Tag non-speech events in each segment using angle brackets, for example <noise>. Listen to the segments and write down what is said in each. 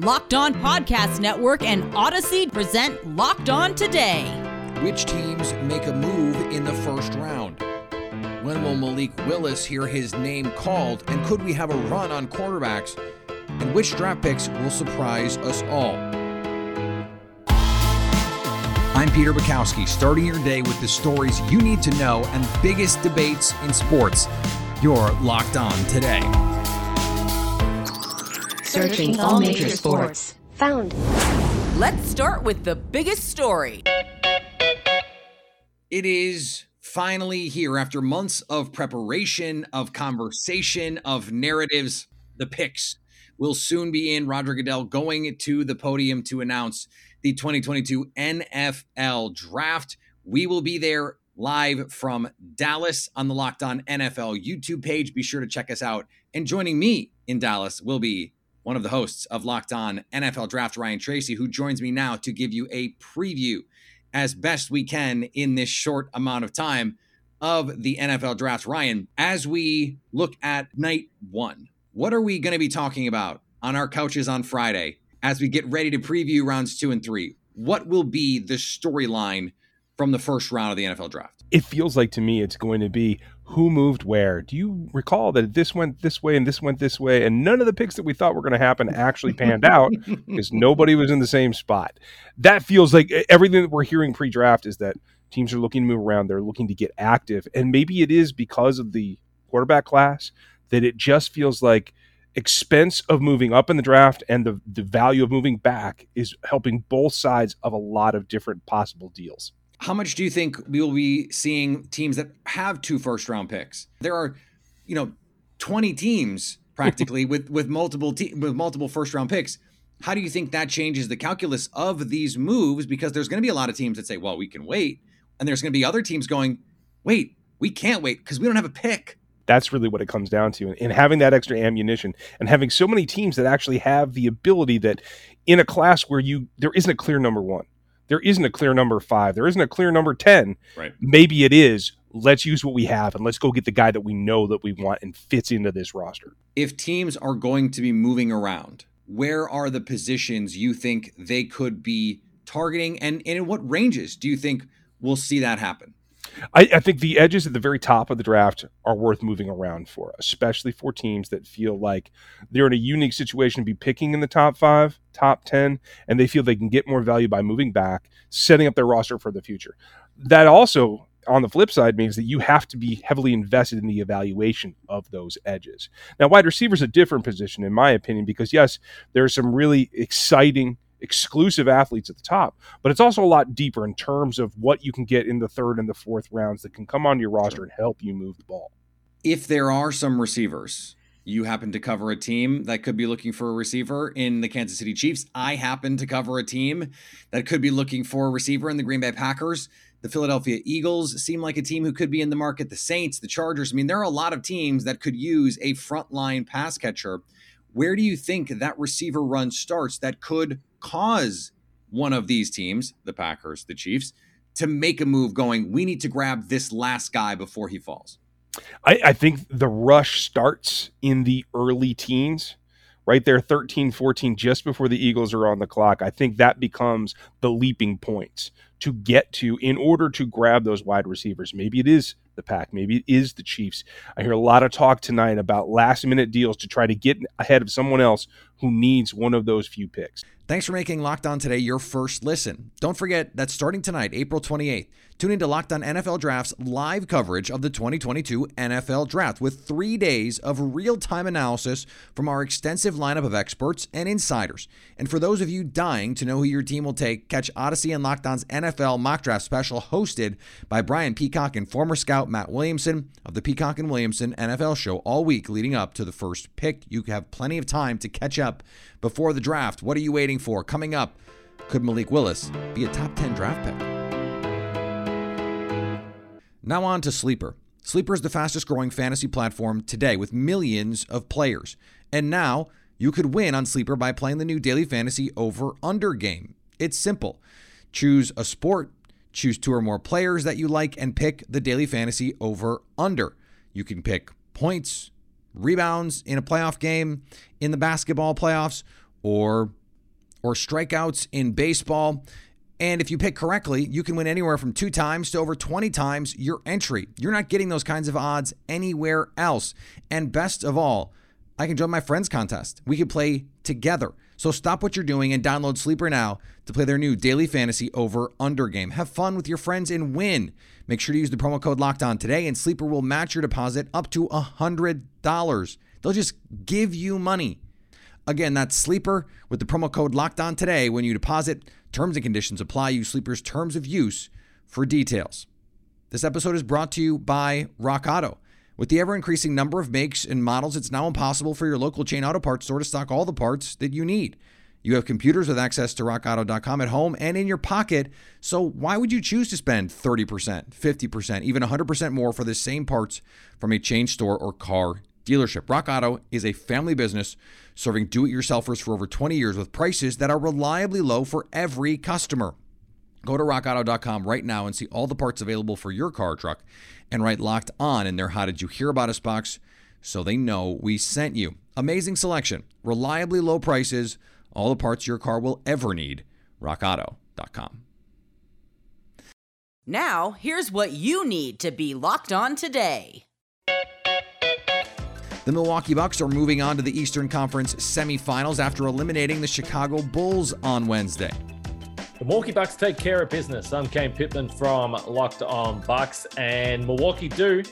Locked On Podcast Network and Odyssey present Locked On Today. Which teams make a move in the first round? When will Malik Willis hear his name called? And could we have a run on quarterbacks? And which draft picks will surprise us all? I'm Peter Bukowski, starting your day with the stories you need to know and biggest debates in sports. You're locked on today. Searching all major sports. Found. Let's start with the biggest story. It is finally here after months of preparation, of conversation, of narratives. The picks will soon be in. Roger Goodell going to the podium to announce the 2022 NFL draft. We will be there live from Dallas on the Locked On NFL YouTube page. Be sure to check us out. And joining me in Dallas will be one of the hosts of Locked On NFL Draft, Ryan Tracy, who joins me now to give you a preview as best we can in this short amount of time of the NFL Draft. Ryan, as we look at night one, what are we going to be talking about on our couches on Friday as we get ready to preview rounds two and three? What will be the storyline from the first round of the NFL Draft? It feels like to me it's going to be who moved where. Do you recall that this went this way and this went this way, and none of the picks that we thought were going to happen actually panned out <laughs> because nobody was in the same spot? That feels like everything that we're hearing pre-draft is that teams are looking to move around, they're looking to get active, and maybe it is because of the quarterback class that it just feels like expense of moving up in the draft and the, the value of moving back is helping both sides of a lot of different possible deals. How much do you think we will be seeing teams that have two first round picks? There are, you know, 20 teams <laughs> practically with with multiple te- with multiple first round picks. How do you think that changes the calculus of these moves? Because there's going to be a lot of teams that say, "Well, we can wait," and there's going to be other teams going, "Wait, we can't wait because we don't have a pick." That's really what it comes down to. And, and having that extra ammunition and having so many teams that actually have the ability that in a class where you there isn't a clear number one there isn't a clear number five. There isn't a clear number 10. Right. Maybe it is. Let's use what we have and let's go get the guy that we know that we want and fits into this roster. If teams are going to be moving around, where are the positions you think they could be targeting? And, and in what ranges do you think we'll see that happen? I, I, think the edges at the very top of the draft are worth moving around for, especially for teams that feel like they're in a unique situation to be picking in the top five, top 10, and they feel they can get more value by moving back, setting up their roster for the future. That also, on the flip side, means that you have to be heavily invested in the evaluation of those edges. Now, wide receiver is a different position, in my opinion, because yes, there are some really exciting exclusive athletes at the top, but it's also a lot deeper in terms of what you can get in the third and the fourth rounds that can come onto your roster and help you move the ball. If there are some receivers, you happen to cover a team that could be looking for a receiver in the Kansas City Chiefs. I happen to cover a team that could be looking for a receiver in the Green Bay Packers. The Philadelphia Eagles seem like a team who could be in the market. The Saints, the Chargers. I mean, there are a lot of teams that could use a frontline pass catcher. Where do you think that receiver run starts that could cause one of these teams, the Packers, the Chiefs, to make a move going, we need to grab this last guy before he falls? I, I think the rush starts in the early teens right there 13 14 just before the eagles are on the clock i think that becomes the leaping points to get to in order to grab those wide receivers maybe it is the pack maybe it is the chiefs i hear a lot of talk tonight about last minute deals to try to get ahead of someone else who needs one of those few picks Thanks for making Locked On Today your first listen. Don't forget that starting tonight, April 28th, tune into Locked On NFL Draft's live coverage of the 2022 NFL Draft with three days of real time analysis from our extensive lineup of experts and insiders. And for those of you dying to know who your team will take, catch Odyssey and Locked On's NFL Mock Draft special hosted by Brian Peacock and former scout Matt Williamson of the Peacock and Williamson NFL show all week leading up to the first pick. You have plenty of time to catch up before the draft. What are you waiting for? Coming up, could Malik Willis be a top 10 draft pick? Now on to Sleeper. Sleeper is the fastest growing fantasy platform today with millions of players. And now you could win on Sleeper by playing the new daily fantasy over under game. It's simple. Choose a sport, choose two or more players that you like, and pick the daily fantasy over under. You can pick points, rebounds in a playoff game, in the basketball playoffs, or or strikeouts in baseball. And if you pick correctly, you can win anywhere from two times to over 20 times your entry. You're not getting those kinds of odds anywhere else. And best of all, I can join my friends contest. We can play together. So stop what you're doing and download Sleeper now to play their new daily fantasy over under game. Have fun with your friends and win. Make sure to use the promo code locked on today, and Sleeper will match your deposit up to $100. They'll just give you money. Again, that's Sleeper with the promo code locked on today when you deposit. Terms and conditions apply. Use Sleeper's terms of use for details. This episode is brought to you by Rock Auto. With the ever increasing number of makes and models, it's now impossible for your local chain auto parts store to stock all the parts that you need. You have computers with access to rockauto.com at home and in your pocket, so why would you choose to spend 30%, 50%, even 100% more for the same parts from a chain store or car dealership? Rock Auto is a family business serving do it yourselfers for over 20 years with prices that are reliably low for every customer. Go to rockauto.com right now and see all the parts available for your car or truck and write locked on in their How Did You Hear About Us box so they know we sent you. Amazing selection, reliably low prices, all the parts your car will ever need. RockAuto.com. Now, here's what you need to be locked on today. The Milwaukee Bucks are moving on to the Eastern Conference semifinals after eliminating the Chicago Bulls on Wednesday. The Milwaukee Bucks take care of business. I'm Kane Pittman from Locked On Bucks, and Milwaukee do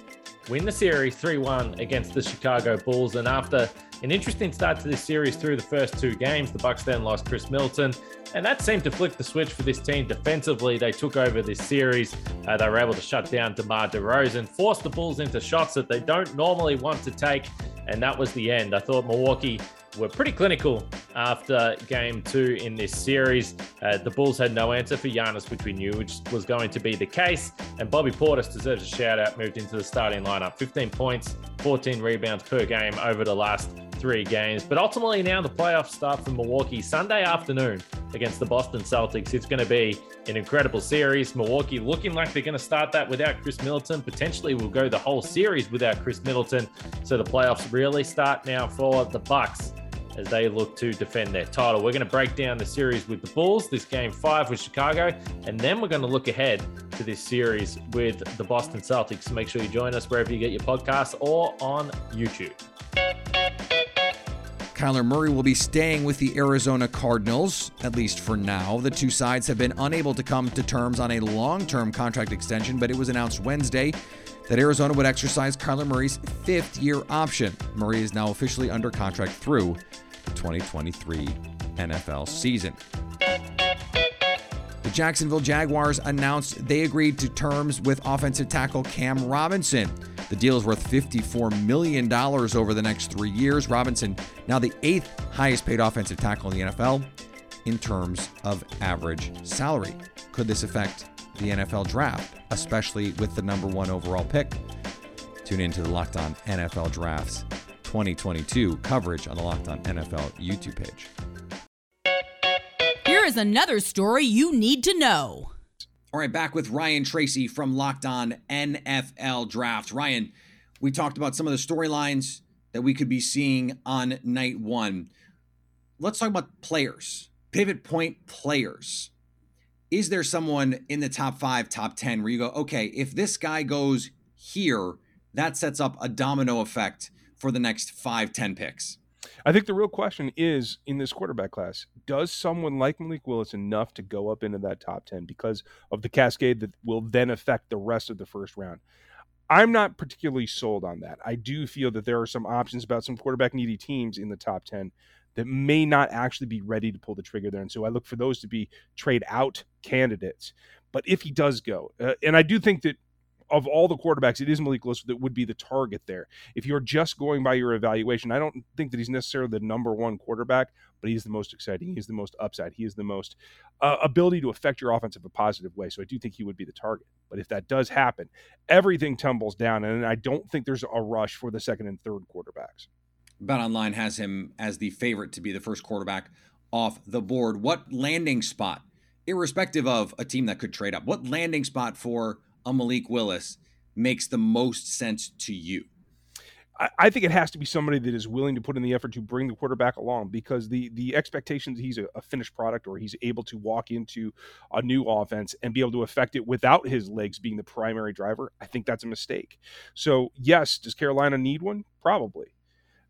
win the series 3 1 against the Chicago Bulls. And after an interesting start to this series through the first two games, the Bucks then lost Chris Middleton, and that seemed to flick the switch for this team defensively. They took over this series. Uh, they were able to shut down DeMar DeRozan, force the Bulls into shots that they don't normally want to take, and that was the end. I thought Milwaukee were pretty clinical after game two in this series. Uh, the Bulls had no answer for Giannis, which we knew which was going to be the case. And Bobby Portis deserves a shout out, moved into the starting lineup. 15 points, 14 rebounds per game over the last three games. But ultimately, now the playoffs start for Milwaukee Sunday afternoon against the Boston Celtics. It's going to be an incredible series. Milwaukee looking like they're going to start that without Chris Middleton. Potentially, will go the whole series without Chris Middleton. So the playoffs really start now for the Bucks as they look to defend their title. We're going to break down the series with the Bulls, this game five with Chicago, and then we're going to look ahead to this series with the Boston Celtics. Make sure you join us wherever you get your podcasts or on YouTube. Kyler Murray will be staying with the Arizona Cardinals, at least for now. The two sides have been unable to come to terms on a long term contract extension, but it was announced Wednesday that Arizona would exercise Kyler Murray's fifth year option. Murray is now officially under contract through the 2023 NFL season. The Jacksonville Jaguars announced they agreed to terms with offensive tackle Cam Robinson. The deal is worth $54 million over the next three years. Robinson, now the eighth highest paid offensive tackle in the NFL in terms of average salary. Could this affect the NFL draft, especially with the number one overall pick? Tune into the Locked On NFL Drafts 2022 coverage on the Locked On NFL YouTube page. Here is another story you need to know. All right, back with Ryan Tracy from Locked On NFL Draft. Ryan, we talked about some of the storylines that we could be seeing on night one. Let's talk about players, pivot point players. Is there someone in the top five, top 10 where you go, okay, if this guy goes here, that sets up a domino effect for the next five, 10 picks? I think the real question is in this quarterback class, does someone like Malik Willis enough to go up into that top 10 because of the cascade that will then affect the rest of the first round? I'm not particularly sold on that. I do feel that there are some options about some quarterback needy teams in the top 10 that may not actually be ready to pull the trigger there. And so I look for those to be trade out candidates. But if he does go, uh, and I do think that of all the quarterbacks, it is Malik Willis that would be the target there. If you're just going by your evaluation, I don't think that he's necessarily the number one quarterback, but he's the most exciting. He's the most upside. He is the most uh, ability to affect your offense in a positive way. So I do think he would be the target. But if that does happen, everything tumbles down, and I don't think there's a rush for the second and third quarterbacks. Bet Online has him as the favorite to be the first quarterback off the board. What landing spot, irrespective of a team that could trade up, what landing spot for a Malik Willis makes the most sense to you? I, think it has to be somebody that is willing to put in the effort to bring the quarterback along because the the expectations he's a, a, finished product or he's able to walk into a new offense and be able to affect it without his legs being the primary driver. I think that's a mistake. So yes, does Carolina need one? Probably.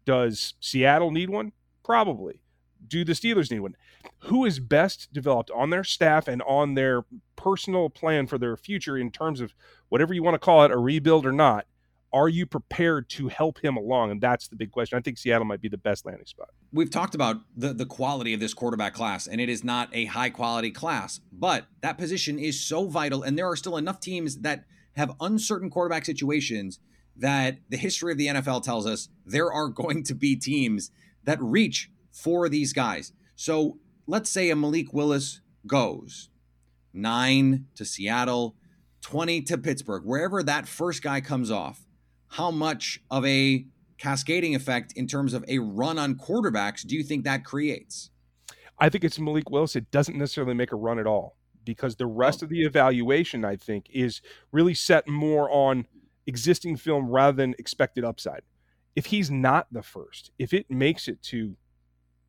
Does Seattle need one? Probably. Do the Steelers need one? Who is best developed on their staff and on their personal plan for their future in terms of whatever you want to call it, a rebuild or not? are you prepared to help him along? And that's the big question. I think Seattle might be the best landing spot. We've talked about the, the quality of this quarterback class, and it is not a high quality class, but that position is so vital. And there are still enough teams that have uncertain quarterback situations that the history of the NFL tells us there are going to be teams that reach for these guys. So let's say a Malik Willis goes nine to Seattle, 20 to Pittsburgh, wherever that first guy comes off how much of a cascading effect in terms of a run on quarterbacks do you think that creates? I think it's Malik Willis. It doesn't necessarily make a run at all because the rest oh. of the evaluation, I think, is really set more on existing film rather than expected upside. If he's not the first, if it makes it to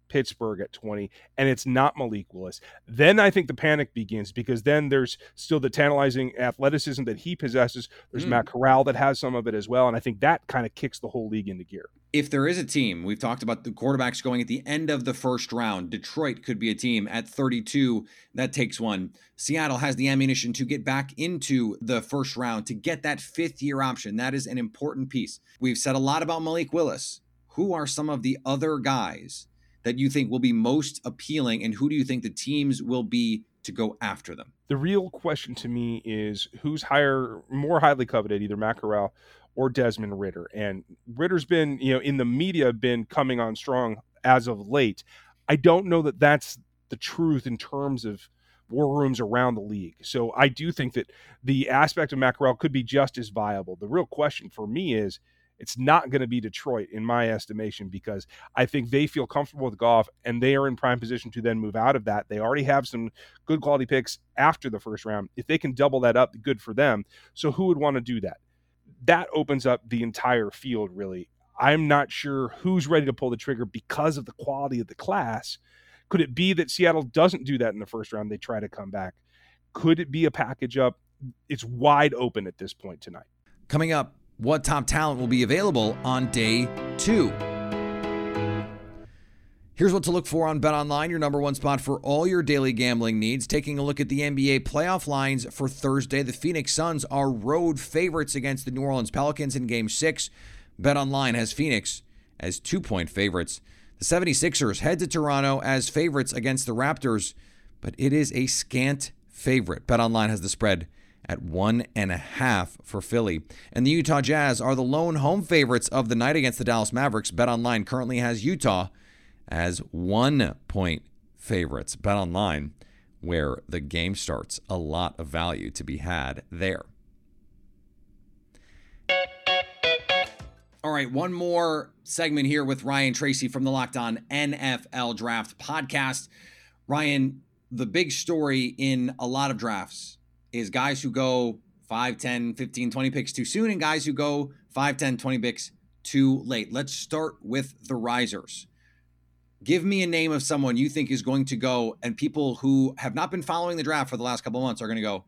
Pittsburgh at 20 and it's not Malik Willis, then I think the panic begins because then there's still the tantalizing athleticism that he possesses. There's mm. Matt Corral that has some of it as well. And I think that kind of kicks the whole league into gear. If there is a team, we've talked about the quarterbacks going at the end of the first round. Detroit could be a team at 32 that takes one. Seattle has the ammunition to get back into the first round to get that fifth year option. That is an important piece. We've said a lot about Malik Willis. Who are some of the other guys that you think will be most appealing, and who do you think the teams will be to go after them? The real question to me is who's higher, more highly coveted, either Matt or Desmond Ridder. And Ridder's been, you know, in the media, been coming on strong as of late. I don't know that that's the truth in terms of war rooms around the league. So I do think that the aspect of Matt Corral could be just as viable. The real question for me is it's not going to be Detroit, in my estimation, because I think they feel comfortable with Goff and they are in prime position to then move out of that. They already have some good quality picks after the first round. If they can double that up, good for them. So who would want to do that? That opens up the entire field, really. I'm not sure who's ready to pull the trigger because of the quality of the class. Could it be that Seattle doesn't do that in the first round? They try to come back. Could it be a package up? It's wide open at this point tonight. Coming up, what top talent will be available on day two. Here's what to look for on Bet Online, your number one spot for all your daily gambling needs. Taking a look at the NBA playoff lines for Thursday, the Phoenix Suns are road favorites against the New Orleans Pelicans in Game 6. Bet Online has Phoenix as two point favorites. The 76ers head to Toronto as favorites against the Raptors, but it is a scant favorite. Bet Online has the spread at one and a half for Philly. And the Utah Jazz are the lone home favorites of the night against the Dallas Mavericks. Bet Online currently has Utah as one point favorites. Bet Online, where the game starts, a lot of value to be had there. All right, one more segment here with Ryan Tracy from the Locked On NFL Draft podcast. Ryan, the big story in a lot of drafts is guys who go 5, 10, 15, 20 picks too soon and guys who go 5, 10, 20 picks too late. Let's start with the risers. Give me a name of someone you think is going to go, and people who have not been following the draft for the last couple months are going to go,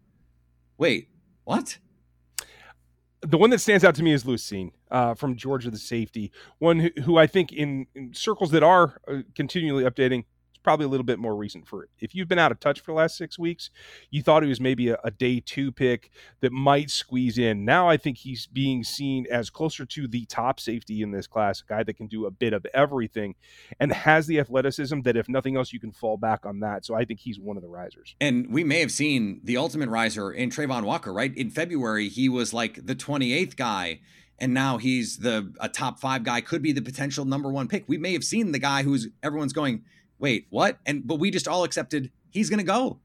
wait, what? The one that stands out to me is Lewis Cine uh, from Georgia, the safety. One who, who I think in, in, circles that are uh, continually updating probably a little bit more recent for it. If you've been out of touch for the last six weeks, you thought he was maybe a, a, day two pick that might squeeze in. Now I think he's being seen as closer to the top safety in this class, a guy that can do a bit of everything and has the athleticism that if nothing else, you can fall back on that. So I think he's one of the risers. And we may have seen the ultimate riser in Travon Walker, right? In February, he was like the 28th guy and now he's the a top five guy could be the potential number one pick we may have seen the guy who's everyone's going wait, what? And but we just all accepted he's going to go.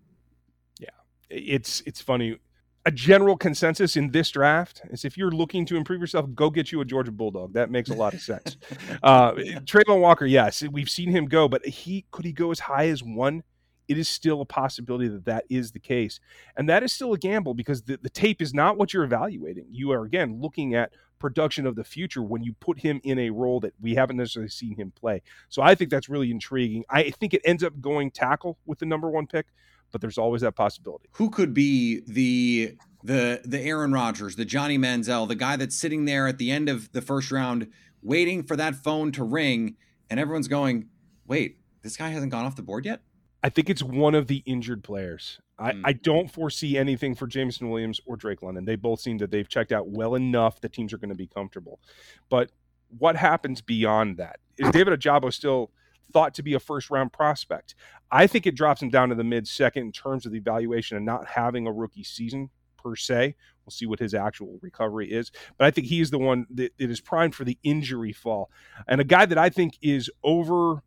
Yeah, it's it's funny. A general consensus in this draft is if you're looking to improve yourself, go get you a Georgia Bulldog. That makes a lot of sense. <laughs> uh, Travon Walker, yes, we've seen him go, but he could he go as high as one? It is still a possibility that that is the case, and that is still a gamble because the, the tape is not what you're evaluating. You are again looking at production of the future when you put him in a role that we haven't necessarily seen him play. So I think that's really intriguing. I think it ends up going tackle with the number one pick, but there's always that possibility. Who could be the the the Aaron Rodgers, the Johnny Manziel, the guy that's sitting there at the end of the first round waiting for that phone to ring and everyone's going, "Wait, this guy hasn't gone off the board yet?" I think it's one of the injured players. I, mm. I don't foresee anything for Jameson Williams or Drake London. They both seem that they've checked out well enough that teams are going to be comfortable. But what happens beyond that? Is David Ojabo still thought to be a first round prospect? I think it drops him down to the mid second in terms of the evaluation and not having a rookie season per se. We'll see what his actual recovery is. But I think he is the one that, that is primed for the injury fall. And a guy that I think is over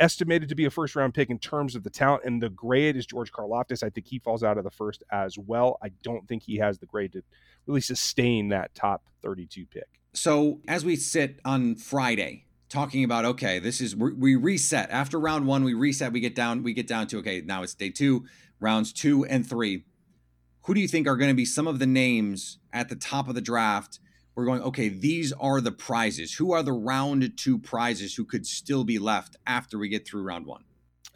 estimated to be a first round pick in terms of the talent and the grade is George Karlaftis. I think he falls out of the first as well. I don't think he has the grade to really sustain that top 32 pick. So as we sit on Friday talking about okay, this is we reset after round one, we reset, we get down, we get down to okay, now it's day two, rounds two and three. Who do you think are going to be some of the names at the top of the draft we're going, okay, these are the prizes. Who are the round two prizes who could still be left after we get through round one?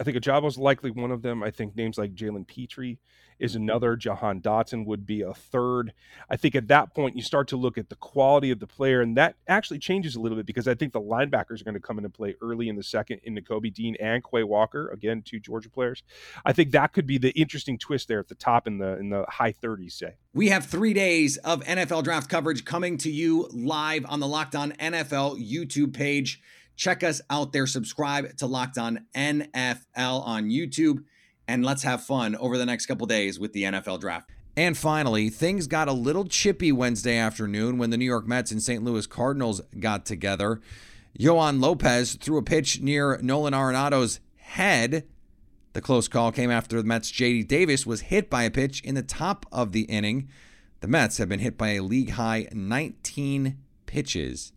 I think Ojabo's likely one of them. I think names like Jalen Pitre is mm-hmm. another. Jahan Dotson would be a third. I think at that point you start to look at the quality of the player, and that actually changes a little bit because I think the linebackers are going to come into play early in the second in Nakobe Dean and Quay Walker, again two Georgia players. I think that could be the interesting twist there at the top in the in the high 30s. Say we have three days of NFL draft coverage coming to you live on the Locked On NFL YouTube page. Check us out there. Subscribe to Locked On NFL on YouTube and let's have fun over the next couple days with the NFL draft. And finally, things got a little chippy Wednesday afternoon when the New York Mets and St. Louis Cardinals got together. Yoan Lopez threw a pitch near Nolan Arenado's head. The close call came after the Mets' JD Davis was hit by a pitch in the top of the inning. The Mets have been hit by a league high 19 pitches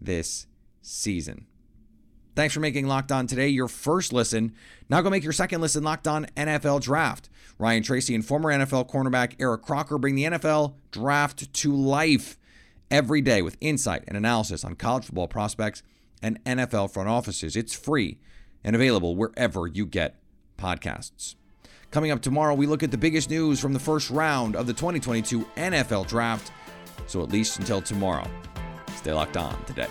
this season. Thanks for making Locked On today your first listen. Now go make your second listen Locked On NFL Draft. Ryan Tracy and former NFL cornerback Eric Crocker bring the NFL Draft to life every day with insight and analysis on college football prospects and NFL front offices. It's free and available wherever you get podcasts. Coming up tomorrow, we look at the biggest news from the first round of the 2022 NFL Draft. So at least until tomorrow, stay locked on today.